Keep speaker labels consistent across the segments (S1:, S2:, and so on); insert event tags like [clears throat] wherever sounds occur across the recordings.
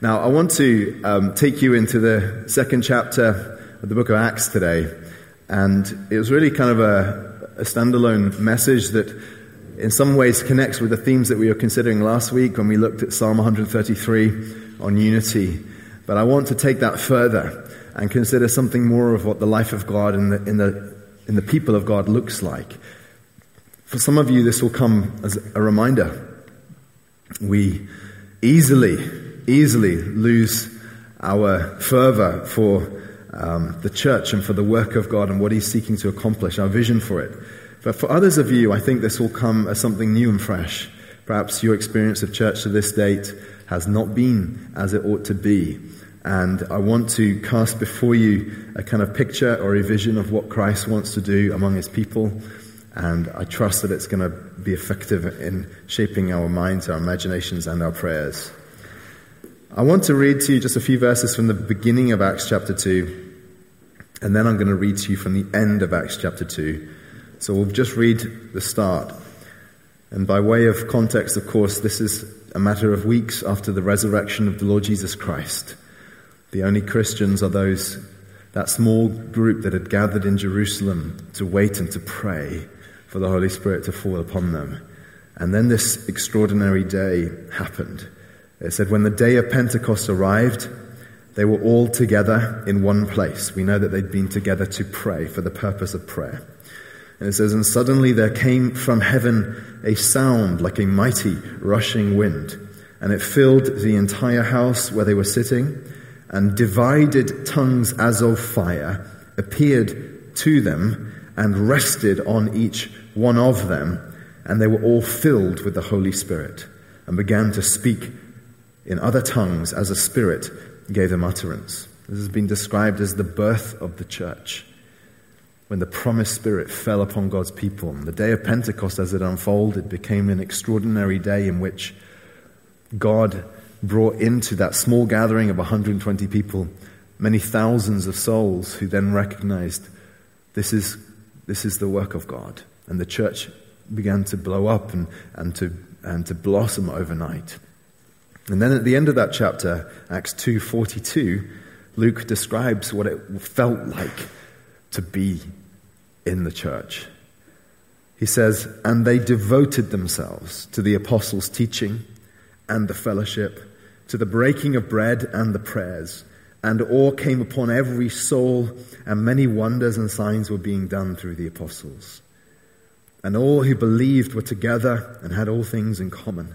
S1: Now, I want to um, take you into the second chapter of the book of Acts today. And it was really kind of a, a standalone message that, in some ways, connects with the themes that we were considering last week when we looked at Psalm 133 on unity. But I want to take that further and consider something more of what the life of God in the, in the, in the people of God looks like. For some of you, this will come as a reminder. We easily, easily lose our fervor for um, the church and for the work of God and what He's seeking to accomplish, our vision for it. But for others of you, I think this will come as something new and fresh. Perhaps your experience of church to this date has not been as it ought to be. And I want to cast before you a kind of picture or a vision of what Christ wants to do among His people. And I trust that it's going to be effective in shaping our minds, our imaginations, and our prayers. I want to read to you just a few verses from the beginning of Acts chapter 2, and then I'm going to read to you from the end of Acts chapter 2. So we'll just read the start. And by way of context, of course, this is a matter of weeks after the resurrection of the Lord Jesus Christ. The only Christians are those, that small group that had gathered in Jerusalem to wait and to pray for the Holy Spirit to fall upon them. And then this extraordinary day happened. It said, when the day of Pentecost arrived, they were all together in one place. We know that they'd been together to pray for the purpose of prayer. And it says, And suddenly there came from heaven a sound like a mighty rushing wind, and it filled the entire house where they were sitting, and divided tongues as of fire appeared to them and rested on each one of them, and they were all filled with the Holy Spirit, and began to speak in other tongues as a Spirit gave them utterance. This has been described as the birth of the church. When the promised Spirit fell upon God's people. The day of Pentecost, as it unfolded, became an extraordinary day in which God brought into that small gathering of 120 people many thousands of souls who then recognized this is, this is the work of God. And the church began to blow up and, and, to, and to blossom overnight. And then at the end of that chapter, Acts 2:42, Luke describes what it felt like to be in the church. He says, "And they devoted themselves to the apostles' teaching and the fellowship, to the breaking of bread and the prayers, and awe came upon every soul, and many wonders and signs were being done through the apostles. And all who believed were together and had all things in common."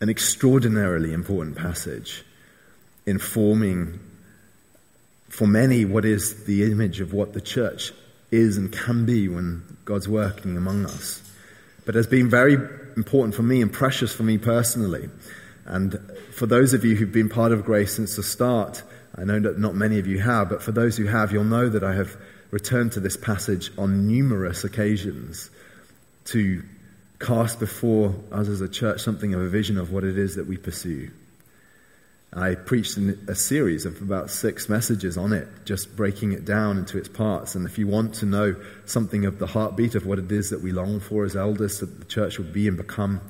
S1: an extraordinarily important passage in forming, for many, what is the image of what the church is and can be when God's working among us. But has been very important for me and precious for me personally. And for those of you who've been part of Grace since the start, I know that not many of you have, but for those who have, you'll know that I have returned to this passage on numerous occasions to cast before us as a church something of a vision of what it is that we pursue. I preached a series of about six messages on it, just breaking it down into its parts. And if you want to know something of the heartbeat of what it is that we long for as elders, that the church would be and become,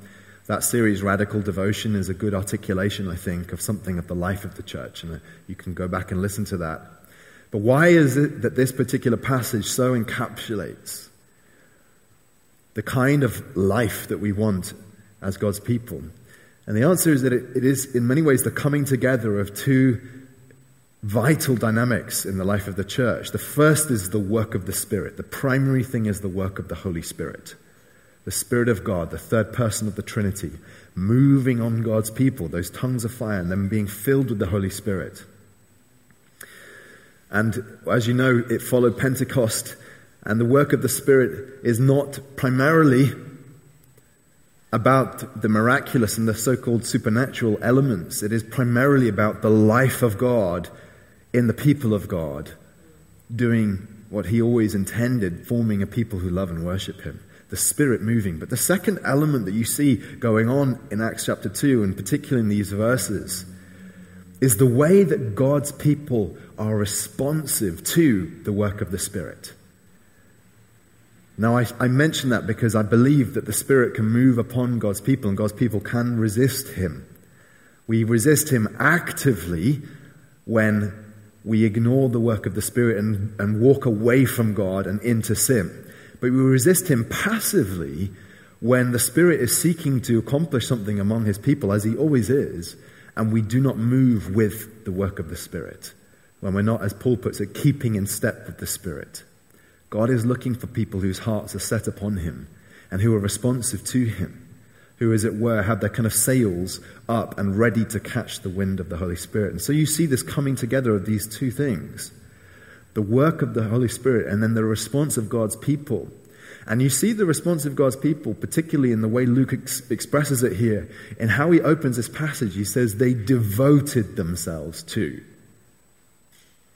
S1: that series, Radical Devotion, is a good articulation, I think, of something of the life of the church. And uh, you can go back and listen to that. But why is it that this particular passage so encapsulates the kind of life that we want as God's people? And the answer is that it, it is, in many ways, the coming together of two vital dynamics in the life of the church. The first is the work of the Spirit. The primary thing is the work of the Holy Spirit. The Spirit of God, the third person of the Trinity, moving on God's people, those tongues of fire, and them being filled with the Holy Spirit. And as you know, it followed Pentecost and the work of the Spirit is not primarily about the miraculous and the so called supernatural elements. It is primarily about the life of God in the people of God, doing what He always intended, forming a people who love and worship Him. The Spirit moving. But the second element that you see going on in Acts chapter 2, and particularly in these verses, is the way that God's people are responsive to the work of the Spirit. Now, I, I mention that because I believe that the Spirit can move upon God's people and God's people can resist Him. We resist Him actively when we ignore the work of the Spirit and, and walk away from God and into sin. But we resist Him passively when the Spirit is seeking to accomplish something among His people, as He always is, and we do not move with the work of the Spirit. When we're not, as Paul puts it, keeping in step with the Spirit. God is looking for people whose hearts are set upon Him and who are responsive to Him, who, as it were, have their kind of sails up and ready to catch the wind of the Holy Spirit. And so you see this coming together of these two things the work of the Holy Spirit and then the response of God's people. And you see the response of God's people, particularly in the way Luke ex- expresses it here, in how he opens this passage. He says, They devoted themselves to.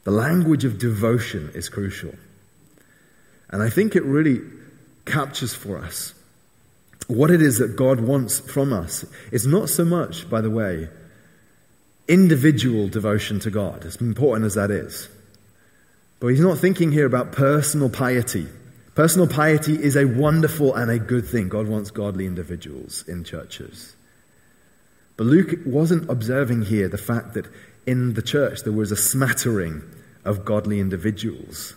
S1: The language of devotion is crucial. And I think it really captures for us what it is that God wants from us. It's not so much, by the way, individual devotion to God, as important as that is. But he's not thinking here about personal piety. Personal piety is a wonderful and a good thing. God wants godly individuals in churches. But Luke wasn't observing here the fact that in the church there was a smattering of godly individuals.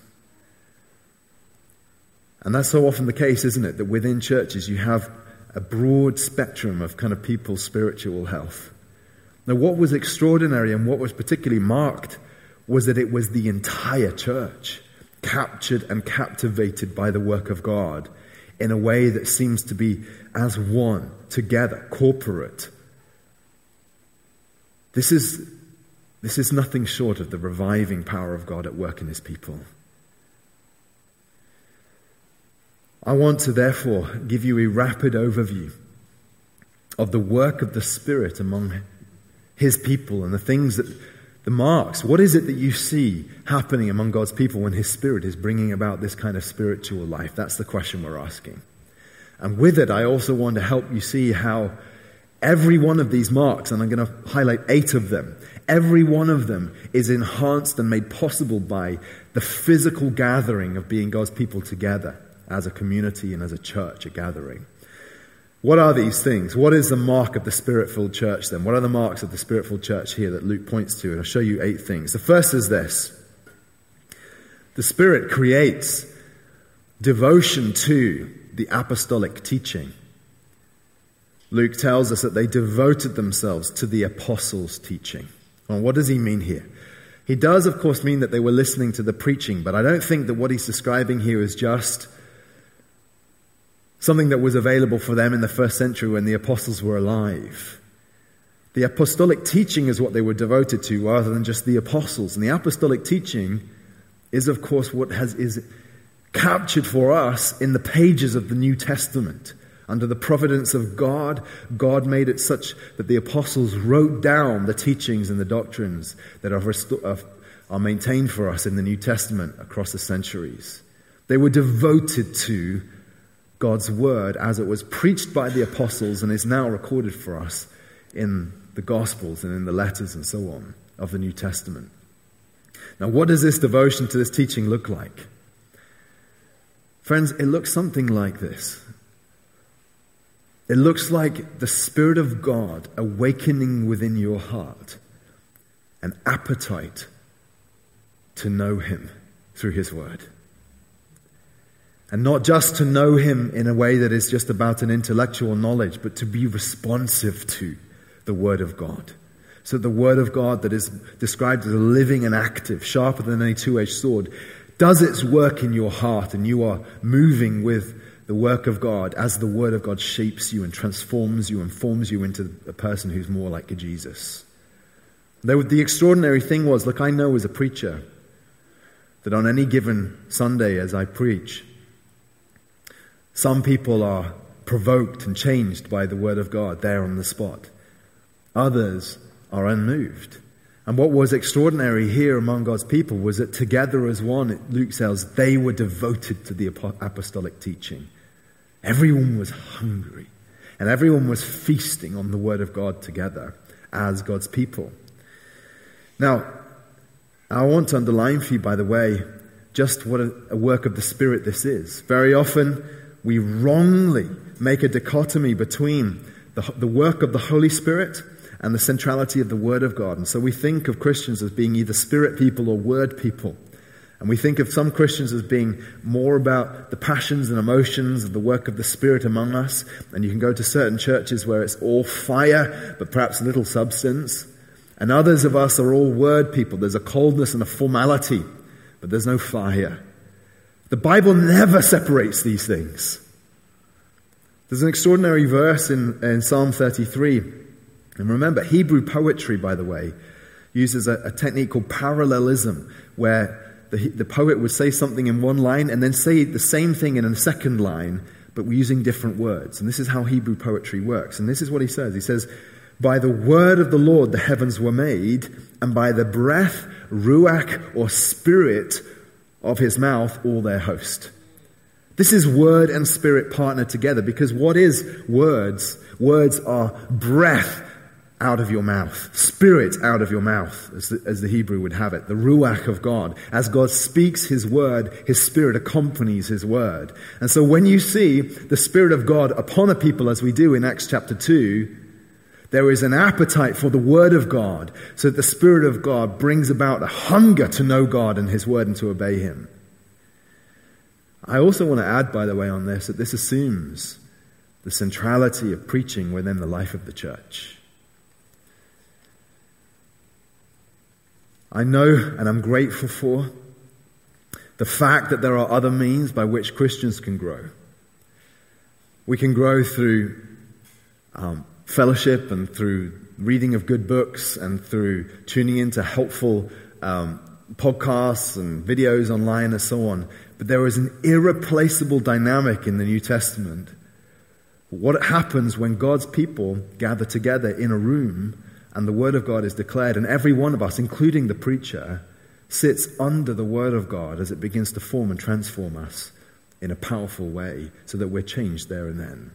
S1: And that's so often the case, isn't it? That within churches you have a broad spectrum of kind of people's spiritual health. Now, what was extraordinary and what was particularly marked was that it was the entire church captured and captivated by the work of God in a way that seems to be as one, together, corporate. This is, this is nothing short of the reviving power of God at work in his people. I want to therefore give you a rapid overview of the work of the Spirit among His people and the things that, the marks. What is it that you see happening among God's people when His Spirit is bringing about this kind of spiritual life? That's the question we're asking. And with it, I also want to help you see how every one of these marks, and I'm going to highlight eight of them, every one of them is enhanced and made possible by the physical gathering of being God's people together as a community and as a church, a gathering. What are these things? What is the mark of the spirit filled church then? What are the marks of the spirit filled church here that Luke points to? And I'll show you eight things. The first is this the Spirit creates devotion to the apostolic teaching. Luke tells us that they devoted themselves to the apostles' teaching. And what does he mean here? He does, of course, mean that they were listening to the preaching, but I don't think that what he's describing here is just something that was available for them in the first century when the apostles were alive. The apostolic teaching is what they were devoted to rather than just the apostles. And the apostolic teaching is, of course, what has, is captured for us in the pages of the New Testament. Under the providence of God, God made it such that the apostles wrote down the teachings and the doctrines that are, resto- are maintained for us in the New Testament across the centuries. They were devoted to God's word as it was preached by the apostles and is now recorded for us in the Gospels and in the letters and so on of the New Testament. Now, what does this devotion to this teaching look like? Friends, it looks something like this. It looks like the Spirit of God awakening within your heart an appetite to know Him through His Word. And not just to know him in a way that is just about an intellectual knowledge, but to be responsive to the Word of God. So the Word of God that is described as a living and active, sharper than any two-edged sword, does its work in your heart and you are moving with the work of God as the Word of God shapes you and transforms you and forms you into a person who's more like Jesus. The extraordinary thing was, look, I know as a preacher that on any given Sunday as I preach, some people are provoked and changed by the word of God there on the spot. Others are unmoved. And what was extraordinary here among God's people was that together as one, Luke says, they were devoted to the apostolic teaching. Everyone was hungry, and everyone was feasting on the Word of God together as God's people. Now, I want to underline for you, by the way, just what a, work of the Spirit this is. Very often, we wrongly make a dichotomy between the, the work of the Holy Spirit and the centrality of the Word of God. And so we think of Christians as being either spirit people or word people. And we think of some Christians as being more about the passions and emotions of the work of the Spirit among us. And you can go to certain churches where it's all fire, but perhaps little substance. And others of us are all word people. There's a coldness and a formality, but there's no fire. The Bible never separates these things. There's an extraordinary verse in, in Psalm 33 and remember, Hebrew poetry, by the way, uses a, a technique called parallelism, where the, the poet would say something in one line and then say the same thing in a second line, but we're using different words. And this is how Hebrew poetry works. And this is what he says. He says, By the word of the Lord the heavens were made, and by the breath, ruach, or spirit of his mouth, all their host. This is word and spirit partnered together because what is words? Words are breath out of your mouth, spirit out of your mouth, as the, as the, Hebrew would have it, the ruach of God. As God speaks His word, His spirit accompanies His word. And so when you see the spirit of God upon a people, as we do in Acts chapter 2, there is an appetite for the word of God, so that the spirit of God brings about a hunger to know God and His word and to obey Him. I also want to add, by the way, on this, that this assumes the centrality of preaching within the life of the church. I know and I'm grateful for the fact that there are other means by which Christians can grow. We can grow through um, fellowship and through reading of good books and through tuning into helpful um, podcasts and videos online and so on. But there is an irreplaceable dynamic in the New Testament. What happens when God's people gather together in a room and the Word of God is declared, and every one of us, including the preacher, sits under the Word of God as it begins to form and transform us in a powerful way so that we're changed there and then.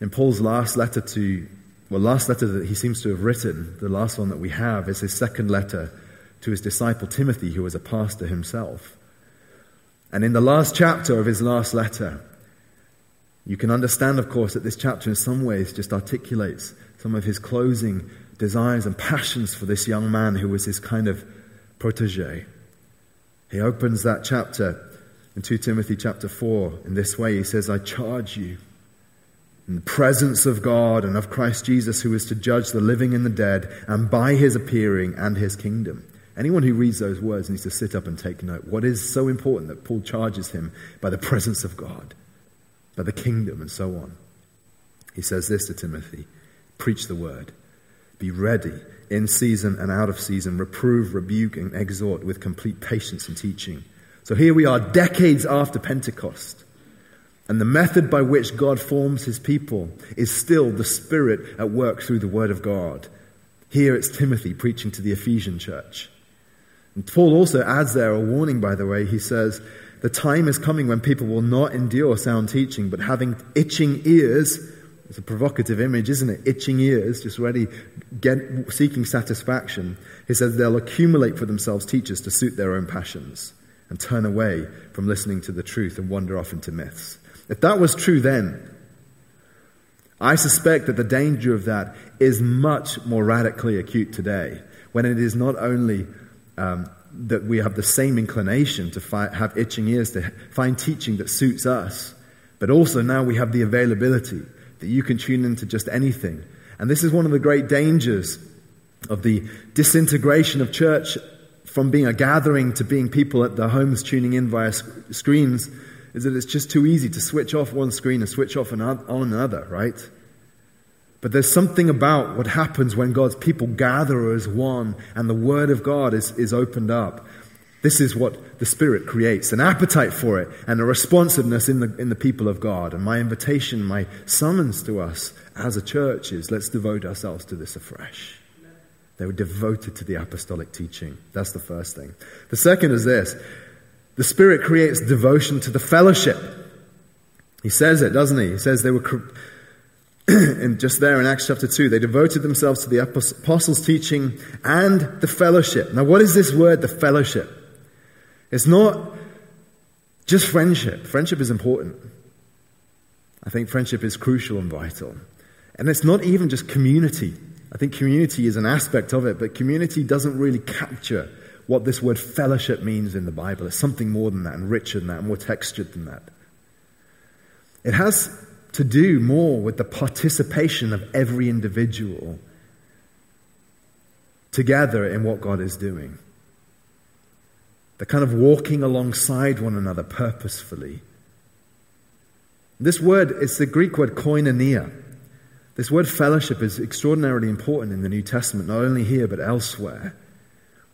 S1: In Paul's last letter to, well, last letter that he seems to have written, the last one that we have, is his second letter to his disciple Timothy, who was a pastor himself. And in the last chapter of his last letter, you can understand, of course, that this chapter in some ways just articulates some of his closing desires and passions for this young man who was his kind of protege. He opens that chapter in 2 Timothy chapter 4 in this way. He says, I charge you in the presence of God and of Christ Jesus, who is to judge the living and the dead, and by his appearing and his kingdom. Anyone who reads those words needs to sit up and take note. What is so important that Paul charges him by the presence of God, by the kingdom, and so on? He says this to Timothy Preach the word. Be ready in season and out of season. Reprove, rebuke, and exhort with complete patience and teaching. So here we are, decades after Pentecost. And the method by which God forms his people is still the Spirit at work through the Word of God. Here it's Timothy preaching to the Ephesian church. And Paul also adds there a warning, by the way. He says, The time is coming when people will not endure sound teaching, but having itching ears, it's a provocative image, isn't it? Itching ears, just ready, get, seeking satisfaction. He says they'll accumulate for themselves teachers to suit their own passions and turn away from listening to the truth and wander off into myths. If that was true then, I suspect that the danger of that is much more radically acute today, when it is not only um, that we have the same inclination to fi- have itching ears to find teaching that suits us, but also now we have the availability that you can tune into just anything. And this is one of the great dangers of the disintegration of church from being a gathering to being people at their homes tuning in via screens is that it's just too easy to switch off one screen and switch off on another, right? But there's something about what happens when God's people gather as one and the Word of God is, is opened up. This is what the Spirit creates an appetite for it and a responsiveness in the, in the people of God. And my invitation, my summons to us as a church is let's devote ourselves to this afresh. They were devoted to the apostolic teaching. That's the first thing. The second is this the Spirit creates devotion to the fellowship. He says it, doesn't he? He says they were, and [clears throat] just there in Acts chapter 2, they devoted themselves to the apostles' teaching and the fellowship. Now, what is this word, the fellowship? It's not just friendship. Friendship is important. I think friendship is crucial and vital. And it's not even just community. I think community is an aspect of it, but community doesn't really capture what this word fellowship means in the Bible. It's something more than that, and richer than that, and more textured than that. It has to do more with the participation of every individual together in what God is doing. The kind of walking alongside one another purposefully. This word is the Greek word koinonia. This word fellowship is extraordinarily important in the New Testament, not only here but elsewhere.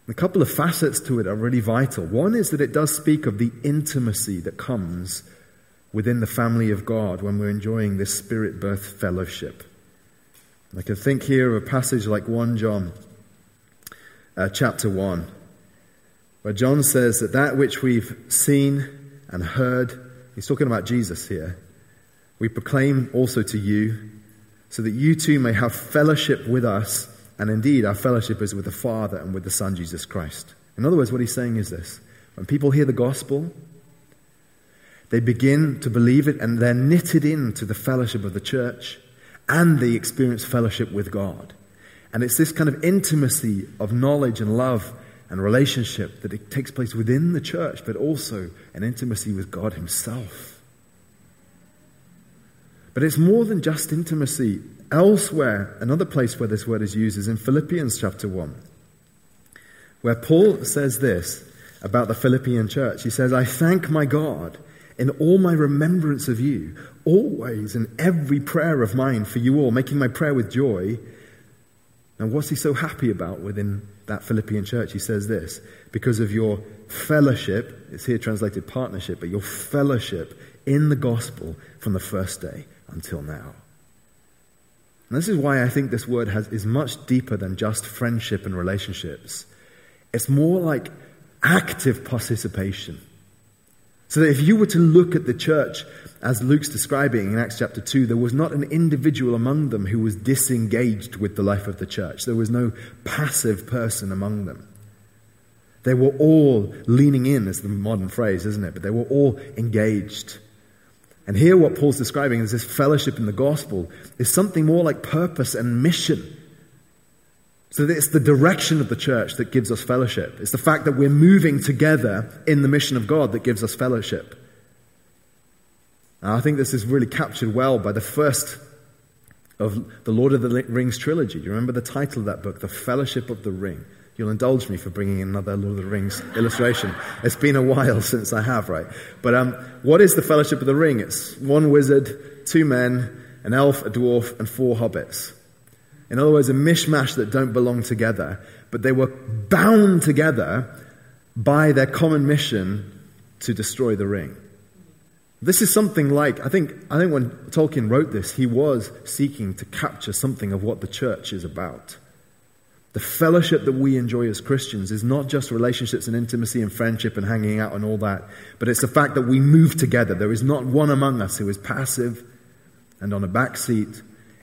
S1: A couple of facets to it are really vital. One is that it does speak of the intimacy that comes within the family of God when we're enjoying this spirit birth fellowship. I can think here of a passage like 1 John uh, chapter 1, where John says that that which we've seen and heard, he's talking about Jesus here, we proclaim also to you, so that you too may have fellowship with us and indeed, our fellowship is with the Father and with the Son, Jesus Christ. In other words, what he's saying is this when people hear the gospel, they begin to believe it and they're knitted into the fellowship of the church and they experience fellowship with God. And it's this kind of intimacy of knowledge and love and relationship that it takes place within the church, but also an intimacy with God Himself. But it's more than just intimacy. Elsewhere, another place where this word is used is in Philippians chapter 1, where Paul says this about the Philippian church. He says, I thank my God in all my remembrance of you, always in every prayer of mine for you all, making my prayer with joy. And what's he so happy about within that Philippian church? He says this because of your fellowship, it's here translated partnership, but your fellowship in the gospel from the first day until now. And this is why I think this word has, is much deeper than just friendship and relationships. It's more like active participation. So that if you were to look at the church as Luke's describing in Acts chapter 2, there was not an individual among them who was disengaged with the life of the church. There was no passive person among them. They were all leaning in, is the modern phrase, isn't it? But they were all engaged. And here, what Paul's describing is this fellowship in the gospel is something more like purpose and mission. So it's the direction of the church that gives us fellowship. It's the fact that we're moving together in the mission of God that gives us fellowship. And I think this is really captured well by the first of the Lord of the Rings trilogy. You remember the title of that book, The Fellowship of the Ring? You'll indulge me for bringing in another Lord of the Rings illustration. It's been a while [laughs] since I have, right? But um, what is the Fellowship of the Ring? It's one wizard, two men, an elf, a dwarf, and four hobbits. In other words, a mishmash that don't belong together, but they were bound together by their common mission to destroy the ring. This is something like, I think, I think when Tolkien wrote this, he was seeking to capture something of what the church is about. The fellowship that we enjoy as Christians is not just relationships and intimacy and friendship and hanging out and all that, but it's the fact that we move together. There is not one among us who is passive and on a back seat.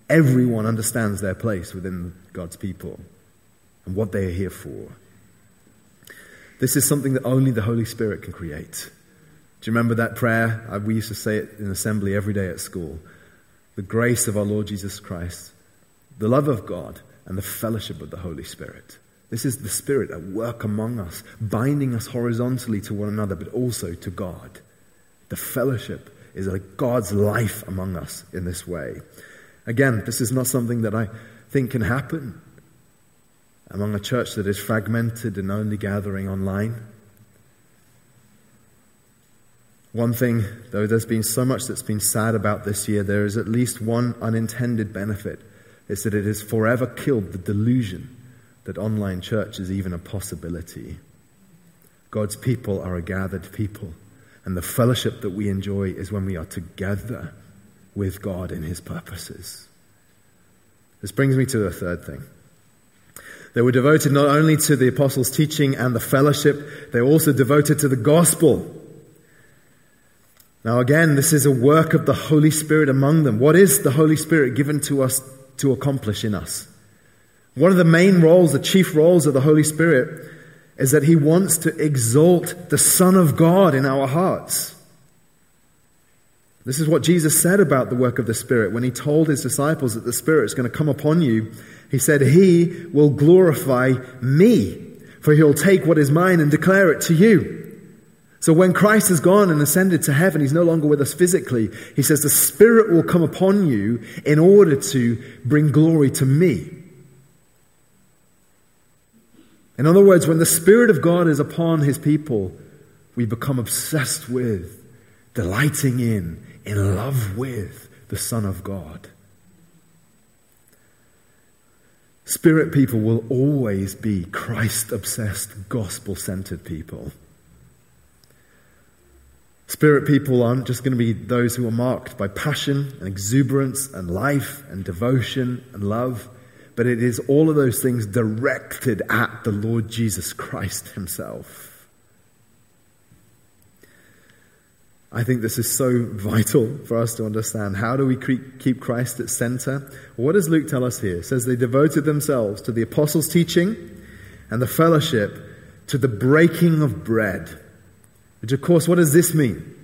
S1: Everyone understands their place within God's people and what they are here for. This is something that only the Holy Spirit can create. Do you remember that prayer? Uh, we used to say it in assembly every day at school. The grace of our Lord Jesus Christ, the love of God, and the fellowship of the Holy Spirit. This is the Spirit at work among us, binding us horizontally to one another, but also to God. The fellowship is like God's life among us in this way. Again, this is not something that I think can happen among a church that is fragmented and only gathering online. One thing, though there's been so much that's been sad about this year, there is at least one unintended benefit is that it has forever killed the delusion that online church is even a possibility. God's people are a gathered people. And the fellowship that we enjoy is when we are together with God in his purposes. This brings me to the third thing. They were devoted not only to the apostles' teaching and the fellowship, they were also devoted to the gospel. Now, again, this is a work of the Holy Spirit among them. What is the Holy Spirit given to us to accomplish in us? One of the main roles, the chief roles of the Holy Spirit, is that He wants to exalt the Son of God in our hearts. This is what Jesus said about the work of the Spirit when He told His disciples that the Spirit is going to come upon you. He said, He will glorify me, for He'll take what is mine and declare it to you. So when Christ has gone and ascended to heaven, he's no longer with us physically. He says the Spirit will come upon you in order to bring glory to me. In other words, when the Spirit of God is upon his people, we become obsessed with, delighting in, in love with the Son of God. Spirit people will always be Christ obsessed, gospel centered people. Spirit people aren't just going to be those who are marked by passion and exuberance and life and devotion and love, but it is all of those things directed at the Lord Jesus Christ Himself. I think this is so vital for us to understand. How do we keep Christ at center? What does Luke tell us here? It says they devoted themselves to the apostles' teaching and the fellowship, to the breaking of bread. Which, of course, what does this mean?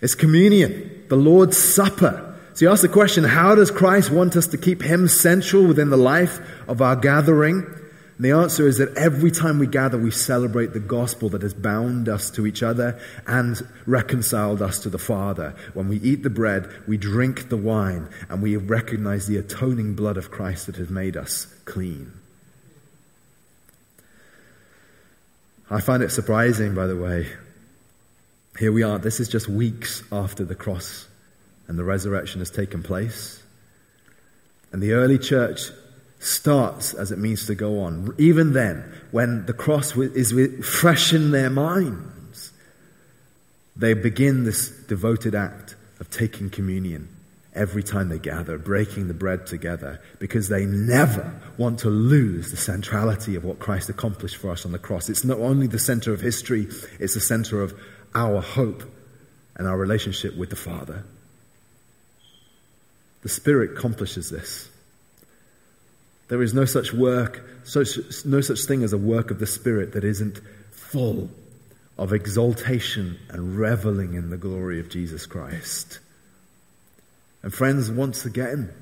S1: It's communion, the Lord's Supper. So you ask the question how does Christ want us to keep Him central within the life of our gathering? And the answer is that every time we gather, we celebrate the gospel that has bound us to each other and reconciled us to the Father. When we eat the bread, we drink the wine, and we recognize the atoning blood of Christ that has made us clean. I find it surprising, by the way, here we are. This is just weeks after the cross and the resurrection has taken place. And the early church starts as it means to go on. Even then, when the cross is fresh in their minds, they begin this devoted act of taking communion every time they gather, breaking the bread together, because they never want to lose the centrality of what Christ accomplished for us on the cross. It's not only the center of history, it's the center of our hope and our relationship with the Father. The Spirit accomplishes this. There is no such work, no such thing as a work of the Spirit that isn't full of exaltation and reveling in the glory of Jesus Christ. And friends, once again,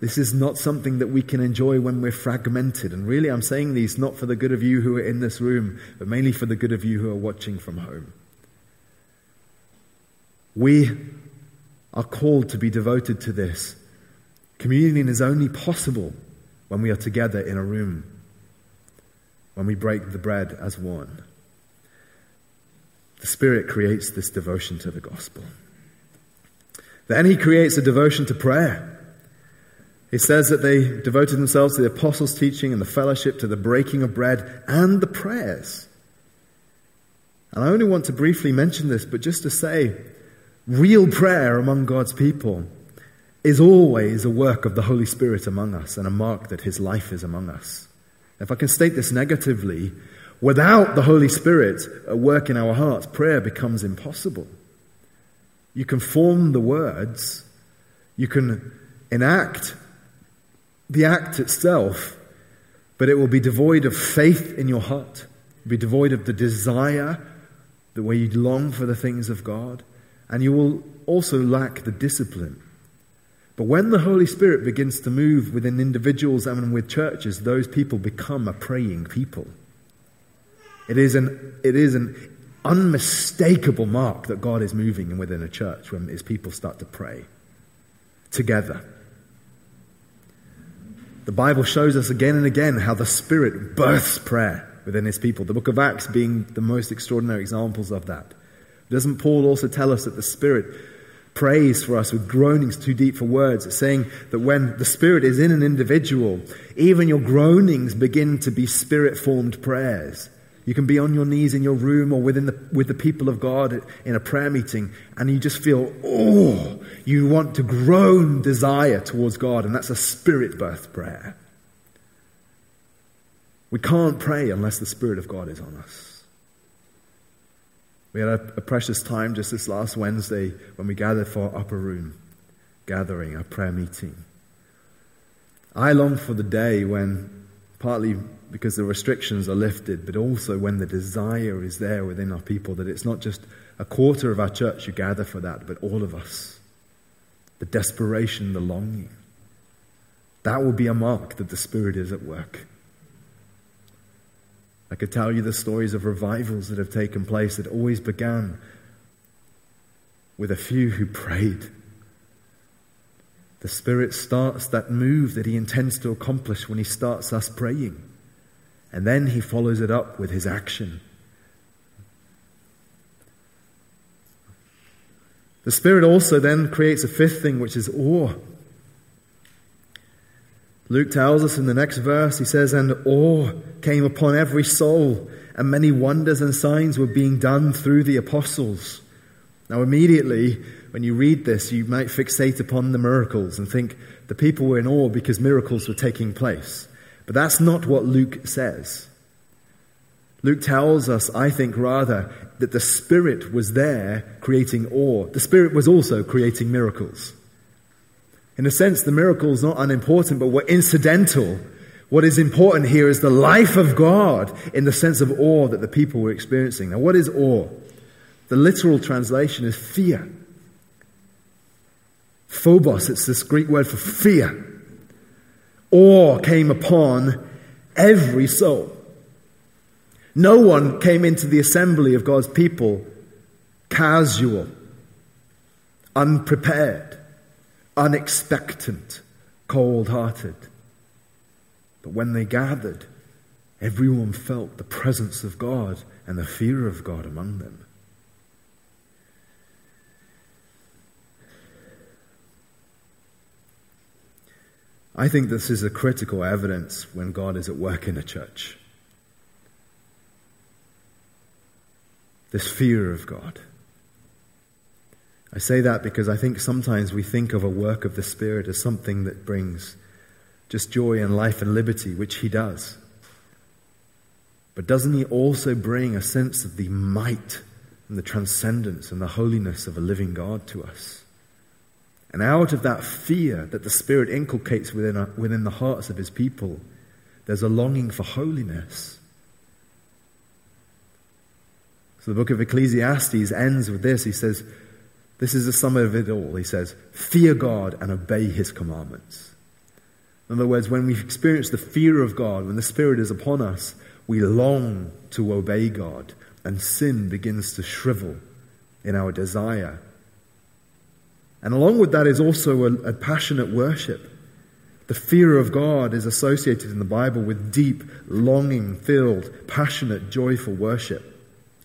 S1: this is not something that we can enjoy when we're fragmented. And really, I'm saying these not for the good of you who are in this room, but mainly for the good of you who are watching from home. We are called to be devoted to this. Communion is only possible when we are together in a room, when we break the bread as one. The Spirit creates this devotion to the gospel. Then He creates a devotion to prayer. He says that they devoted themselves to the apostles' teaching and the fellowship, to the breaking of bread and the prayers. And I only want to briefly mention this, but just to say Real prayer among God's people is always a work of the Holy Spirit among us and a mark that His life is among us. If I can state this negatively, without the Holy Spirit at work in our hearts, prayer becomes impossible. You can form the words, you can enact the act itself, but it will be devoid of faith in your heart, be devoid of the desire, the way you long for the things of God and you will also lack the discipline. But when the Holy Spirit begins to move within individuals and with churches, those people become a praying people. It is an, it is an unmistakable mark that God is moving within a church when his people start to pray together. The Bible shows us again and again how the Spirit births prayer within his people. The book of Acts being the most extraordinary examples of that. Doesn't Paul also tell us that the Spirit prays for us with groanings too deep for words? It's saying that when the Spirit is in an individual, even your groanings begin to be Spirit formed prayers. You can be on your knees in your room or within the, with the people of God in a prayer meeting, and you just feel, oh, you want to groan desire towards God, and that's a spirit birth prayer. We can't pray unless the Spirit of God is on us. We had a, a precious time just this last Wednesday when we gathered for our upper room gathering, our prayer meeting. I long for the day when, partly because the restrictions are lifted, but also when the desire is there within our people, that it's not just a quarter of our church who gather for that, but all of us. The desperation, the longing. That will be a mark that the Spirit is at work. I could tell you the stories of revivals that have taken place that always began with a few who prayed. The Spirit starts that move that He intends to accomplish when He starts us praying. And then He follows it up with His action. The Spirit also then creates a fifth thing, which is awe. Luke tells us in the next verse, he says, And awe came upon every soul, and many wonders and signs were being done through the apostles. Now, immediately, when you read this, you might fixate upon the miracles and think the people were in awe because miracles were taking place. But that's not what Luke says. Luke tells us, I think, rather, that the Spirit was there creating awe. The Spirit was also creating miracles. In a sense, the miracle is not unimportant, but were incidental. What is important here is the life of God in the sense of awe that the people were experiencing. Now, what is awe? The literal translation is fear. Phobos, it's this Greek word for fear. Awe came upon every soul. No one came into the assembly of God's people casual, unprepared unexpectant, cold hearted. But when they gathered, everyone felt the presence of God and the fear of God among them. I think this is a critical evidence when God is at work in a church. This fear of God. I say that because I think sometimes we think of a work of the Spirit as something that brings just joy and life and liberty, which He does. But doesn't He also bring a sense of the might and the transcendence and the holiness of a living God to us? And out of that fear that the Spirit inculcates within, our, within the hearts of His people, there's a longing for holiness. So the book of Ecclesiastes ends with this. He says, this is the sum of it all. He says, Fear God and obey his commandments. In other words, when we experience the fear of God, when the Spirit is upon us, we long to obey God, and sin begins to shrivel in our desire. And along with that is also a, a passionate worship. The fear of God is associated in the Bible with deep, longing filled, passionate, joyful worship.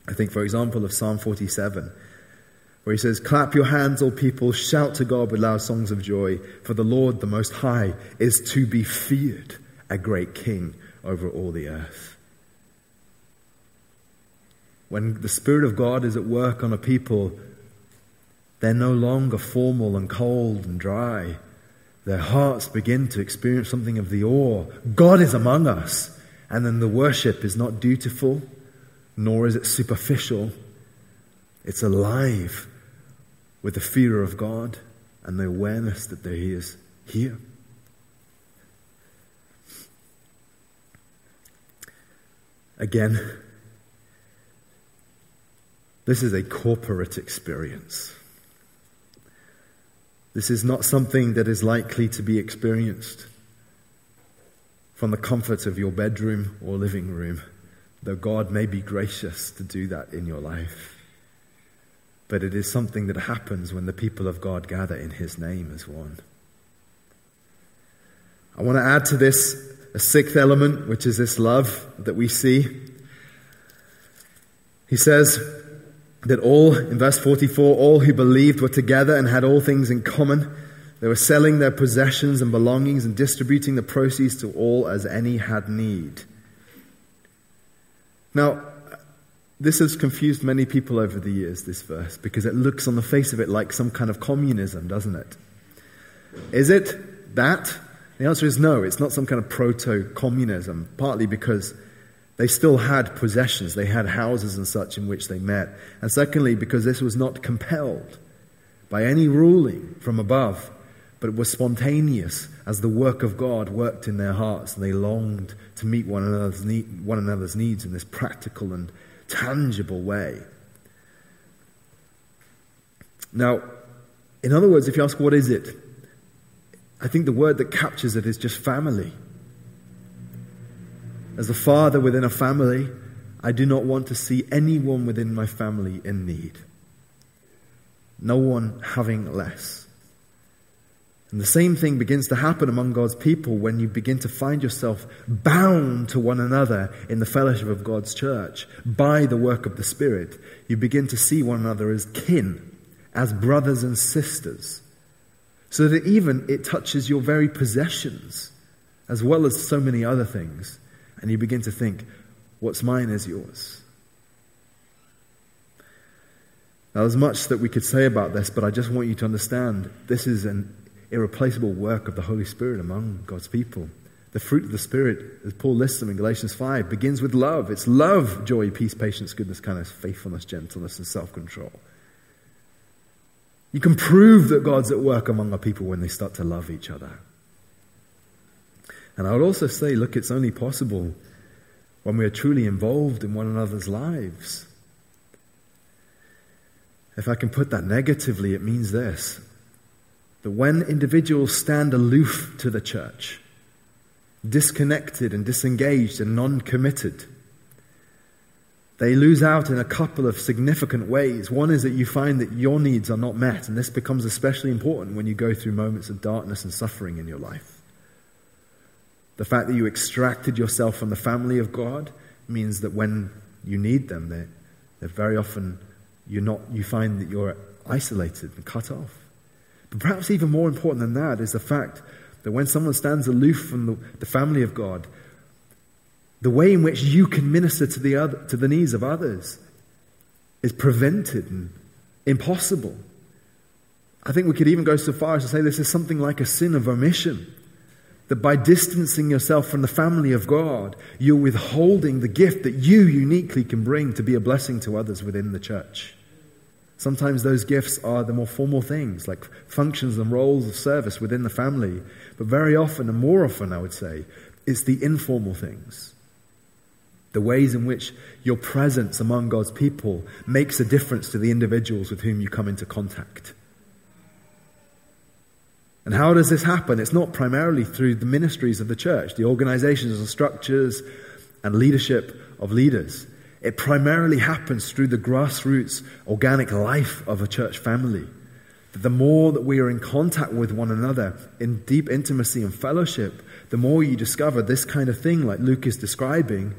S1: I think, for example, of Psalm 47 where he says, Clap your hands, all people, shout to God with loud songs of joy, for the Lord, the Most High, is to be feared, a great king over all the earth. When the Spirit of God is at work on a people, they're no longer formal and cold and dry. Their hearts begin to experience something of the awe. God is among us. And then the worship is not dutiful, nor is it superficial. It's alive with the fear of God and the awareness that there He is here. Again, this is a corporate experience. This is not something that is likely to be experienced from the comfort of your bedroom or living room, though God may be gracious to do that in your life but it is something that happens when the people of God gather in His name as one. I want to add to this a sixth element, which is this love that we see. He says that all, in verse 44, all who believed were together and had all things in common. They were selling their possessions and belongings and distributing the proceeds to all as any had need. Now, this has confused many people over the years, this verse, because it looks on the face of it like some kind of communism, doesn't it? Is it that? The answer is no, it's not some kind of proto communism, partly because they still had possessions, they had houses and such in which they met. And secondly, because this was not compelled by any ruling from above, but it was spontaneous as the work of God worked in their hearts and they longed to meet one another's, need, one another's needs in this practical and tangible way. Now, in other words, if you ask what is it, I think the word that captures it is just family. As a father within a family, I do not want to see anyone within my family in need. No one having less. And the same thing begins to happen among God's people when you begin to find yourself bound to one another in the fellowship of God's church by the work of the Spirit. You begin to see one another as kin, as brothers and sisters, so that even it touches your very possessions as well as so many other things. And you begin to think, what's mine is yours. Now, there's much that we could say about this, but I just want you to understand this is an irreplaceable work of the Holy Spirit among God's people. The fruit of the Spirit, as Paul lists them in Galatians 5, begins with love. It's love, joy, peace, patience, goodness, kindness, faithfulness, gentleness, and self control. You can prove that God's at work among our people when they start to love each other. And I would also say, look, it's only possible when we are truly involved in one another's lives. If I can put that negatively, it means this that when individuals stand aloof to the church, disconnected and disengaged and non committed, they lose out in a couple of significant ways. One is that you find that your needs are not met, and this becomes especially important when you go through moments of darkness and suffering in your life. The fact that you extracted yourself from the family of God means that when you need them, they're, they're very often you're not, you find that you're isolated and cut off. But perhaps even more important than that is the fact that when someone stands aloof from the, the family of God, the way in which you can minister to the, other, to the needs of others is prevented and impossible. I think we could even go so far as to say this is something like a sin of omission. That by distancing yourself from the family of God, you're withholding the gift that you uniquely can bring to be a blessing to others within the church. Sometimes those gifts are the more formal things, like functions and roles of service within the family. But very often, and more often, I would say, it's the informal things. The ways in which your presence among God's people makes a difference to the individuals with whom you come into contact. And how does this happen? It's not primarily through the ministries of the church, the organizations and structures and leadership of leaders. It primarily happens through the grassroots organic life of a church family. That the more that we are in contact with one another in deep intimacy and fellowship, the more you discover this kind of thing, like Luke is describing,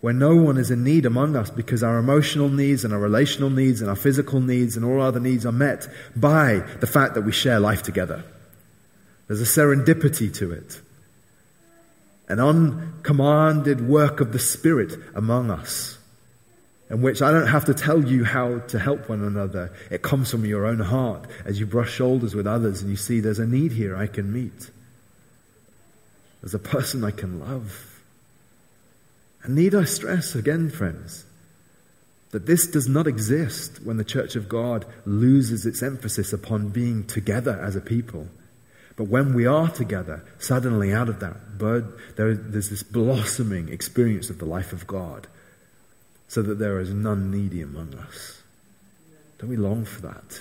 S1: where no one is in need among us because our emotional needs and our relational needs and our physical needs and all other needs are met by the fact that we share life together. There's a serendipity to it, an uncommanded work of the Spirit among us in which I don't have to tell you how to help one another. It comes from your own heart as you brush shoulders with others and you see there's a need here I can meet. There's a person I can love. And need I stress again, friends, that this does not exist when the church of God loses its emphasis upon being together as a people. But when we are together, suddenly out of that bird, there, there's this blossoming experience of the life of God so that there is none needy among us. Don't we long for that?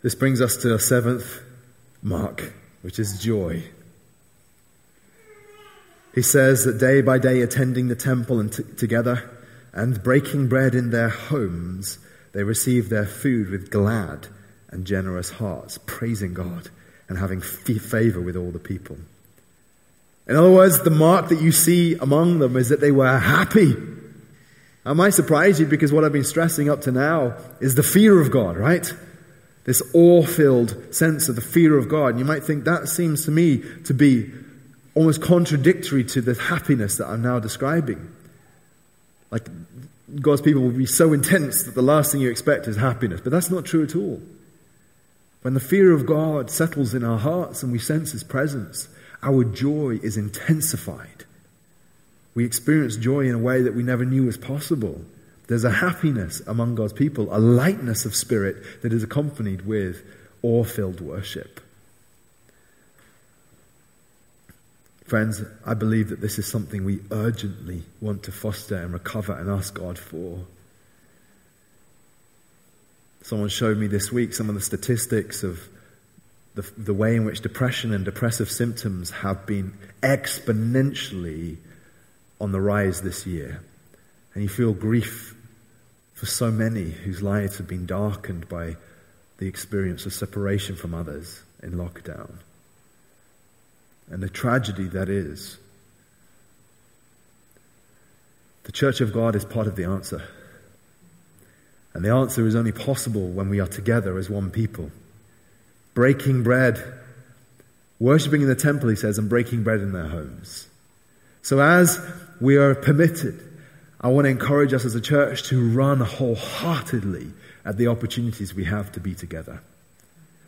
S1: This brings us to a seventh mark, which is joy. He says that day by day, attending the temple and t- together and breaking bread in their homes, they receive their food with glad and generous hearts, praising God and having f- favor with all the people. In other words, the mark that you see among them is that they were happy. I might surprise you because what I've been stressing up to now is the fear of God, right? This awe filled sense of the fear of God. And you might think that seems to me to be almost contradictory to the happiness that I'm now describing. Like, God's people will be so intense that the last thing you expect is happiness. But that's not true at all. When the fear of God settles in our hearts and we sense His presence, our joy is intensified. We experience joy in a way that we never knew was possible. There's a happiness among God's people, a lightness of spirit that is accompanied with awe filled worship. Friends, I believe that this is something we urgently want to foster and recover and ask God for. Someone showed me this week some of the statistics of the, the way in which depression and depressive symptoms have been exponentially on the rise this year. And you feel grief for so many whose lives have been darkened by the experience of separation from others in lockdown and the tragedy that is. The church of God is part of the answer. And the answer is only possible when we are together as one people. Breaking bread, worshipping in the temple, he says, and breaking bread in their homes. So as we are permitted, I want to encourage us as a church to run wholeheartedly at the opportunities we have to be together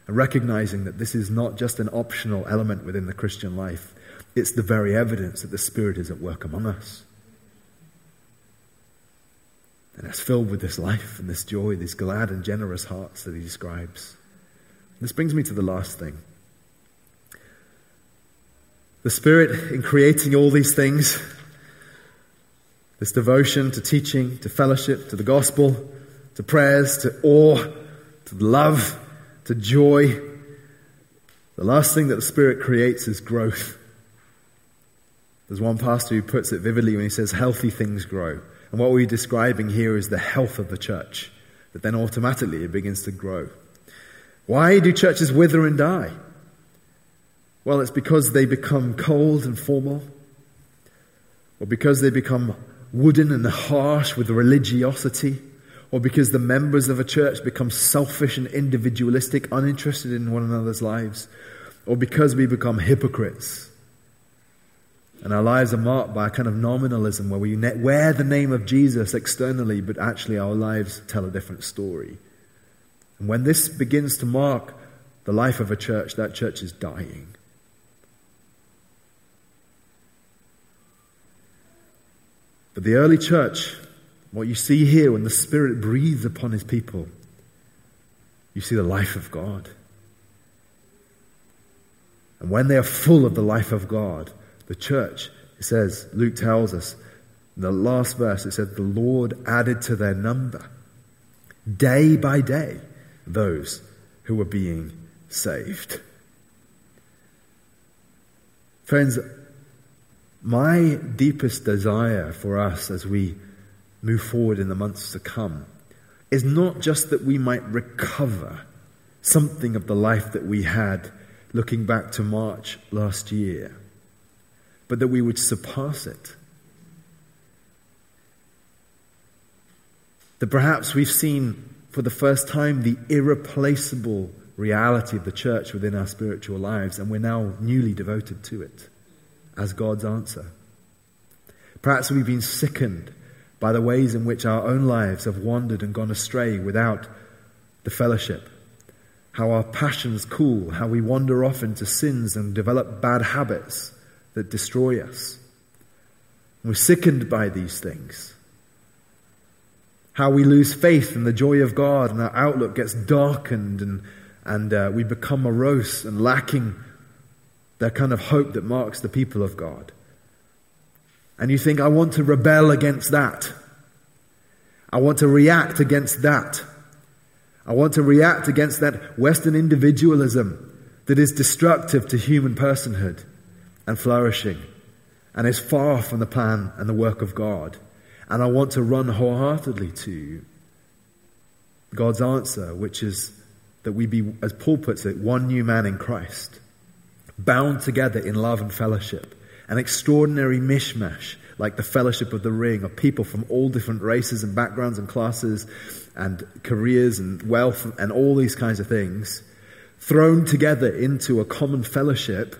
S1: and recognizing that this is not just an optional element within the Christian life, it's the very evidence that the Spirit is at work among us. And it's filled with this life and this joy, these glad and generous hearts that he describes. This brings me to the last thing. The Spirit, in creating all these things, this devotion to teaching, to fellowship, to the gospel, to prayers, to awe, to love, to joy. The last thing that the Spirit creates is growth. There's one pastor who puts it vividly when he says, healthy things grow. And what we're describing here is the health of the church, that then automatically it begins to grow. Why do churches wither and die? Well, it's because they become cold and formal, or because they become wooden and harsh with religiosity or because the members of a church become selfish and individualistic, uninterested in one another's lives, or because we become hypocrites. And our lives are marked by a kind of nominalism where we wear the name of Jesus externally, but actually our lives tell a different story. And when this begins to mark the life of a church, that church is dying. But the early church what you see here when the Spirit breathes upon His people, you see the life of God. And when they are full of the life of God, the church, it says, Luke tells us, in the last verse, it said, the Lord added to their number, day by day, those who were being saved. Friends, my deepest desire for us as we move forward in the months to come is not just that we might recover something of the life that we had looking back to March last year, but that we would surpass it. That perhaps we've seen for the first time the irreplaceable reality of the church within our spiritual lives, and we're now newly devoted to it as God's answer. Perhaps we've been sickened by the ways in which our own lives have wandered and gone astray without the fellowship. How our passions cool, how we wander off into sins and develop bad habits that destroy us. We're sickened by these things. How we lose faith in the joy of God and our outlook gets darkened and, and uh, we become morose and lacking that kind of hope that marks the people of God. And you think, I want to rebel against that. I want to react against that. I want to react against that Western individualism that is destructive to human personhood and flourishing and is far from the plan and the work of God. And I want to run wholeheartedly to God's answer, which is that we be, as Paul puts it, one new man in Christ, bound together in love and fellowship an extraordinary mishmash, like the fellowship of the ring, of people from all different races and backgrounds and classes and careers and wealth and all these kinds of things, thrown together into a common fellowship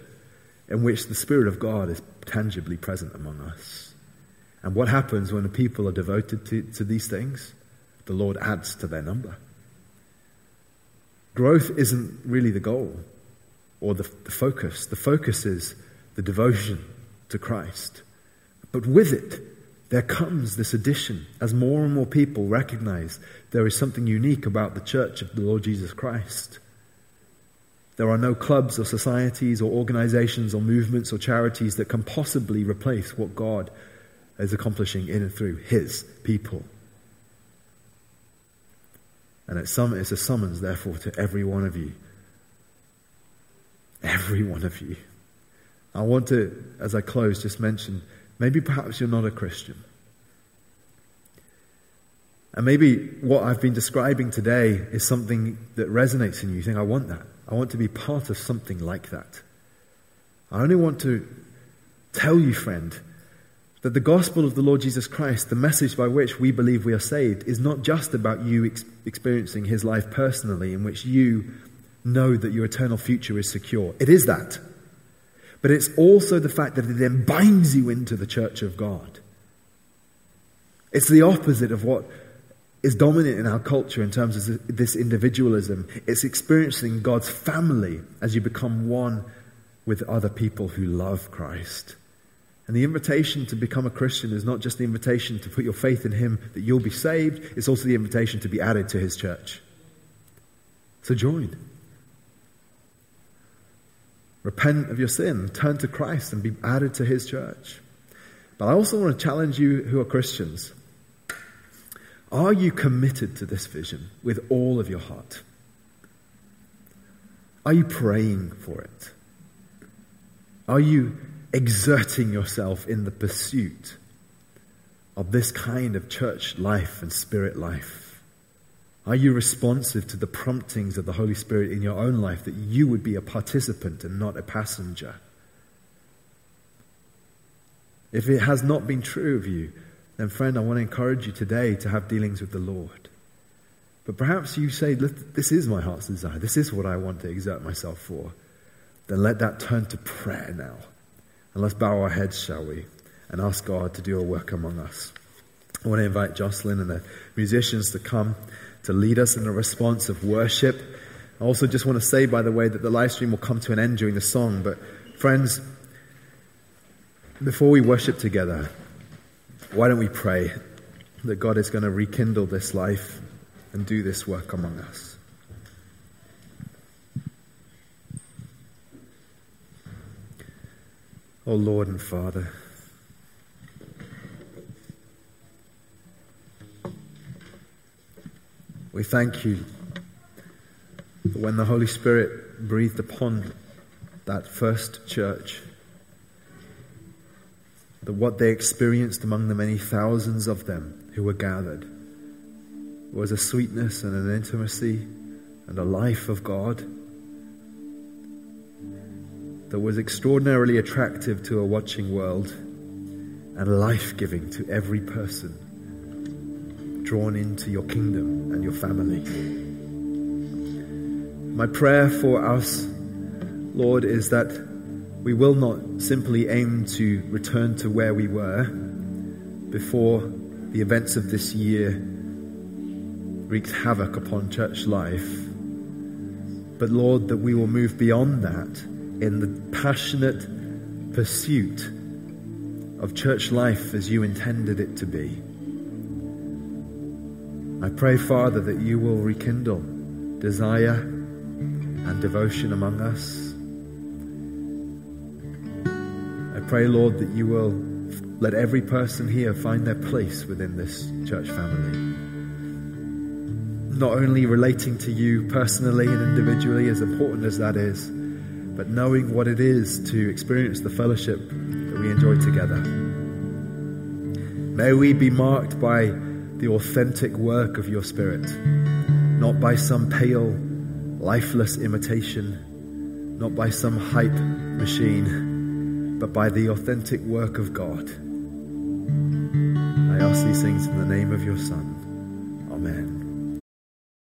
S1: in which the Spirit of God is tangibly present among us. And what happens when the people are devoted to, to these things? The Lord adds to their number. Growth isn't really the goal or the, the focus. The focus is the devotion to Christ. But with it, there comes this addition as more and more people recognize there is something unique about the church of the Lord Jesus Christ. There are no clubs or societies or organizations or movements or charities that can possibly replace what God is accomplishing in and through His people. And it's, some, it's a summons, therefore, to every one of you. Every one of you. I want to, as I close, just mention maybe perhaps you're not a Christian. And maybe what I've been describing today is something that resonates in you. You think, I want that. I want to be part of something like that. I only want to tell you, friend, that the gospel of the Lord Jesus Christ, the message by which we believe we are saved, is not just about you ex- experiencing his life personally, in which you know that your eternal future is secure. It is that. But it's also the fact that it then binds you into the church of God. It's the opposite of what is dominant in our culture in terms of this individualism. It's experiencing God's family as you become one with other people who love Christ. And the invitation to become a Christian is not just the invitation to put your faith in Him that you'll be saved, it's also the invitation to be added to His church. So join. Repent of your sin, turn to Christ, and be added to His church. But I also want to challenge you who are Christians. Are you committed to this vision with all of your heart? Are you praying for it? Are you exerting yourself in the pursuit of this kind of church life and spirit life? Are you responsive to the promptings of the Holy Spirit in your own life that you would be a participant and not a passenger? If it has not been true of you, then friend, I want to encourage you today to have dealings with the Lord. But perhaps you say, This is my heart's desire. This is what I want to exert myself for. Then let that turn to prayer now. And let's bow our heads, shall we, and ask God to do a work among us. I want to invite Jocelyn and the musicians to come to lead us in a response of worship. I also just want to say, by the way, that the live stream will come to an end during the song. But, friends, before we worship together, why don't we pray that God is going to rekindle this life and do this work among us? Oh Lord and Father, we thank you that when the Holy Spirit breathed upon that first church, that what they experienced among the many thousands of them who were gathered was a sweetness and an intimacy and a life of God that was extraordinarily attractive to a watching world and life giving to every person drawn into your kingdom and your family. My prayer for us, Lord, is that we will not simply aim to return to where we were before the events of this year wreaked havoc upon church life. But Lord, that we will move beyond that in the passionate pursuit of church life as you intended it to be. I pray, Father, that you will rekindle desire and devotion among us I pray, Lord, that you will let every person here find their place within this church family. Not only relating to you personally and individually, as important as that is, but knowing what it is to experience the fellowship that we enjoy together. May we be marked by the authentic work of your Spirit, not by some pale, lifeless imitation, not by some hype machine but by the authentic work of God. I ask these things in the name of your Son. Amen.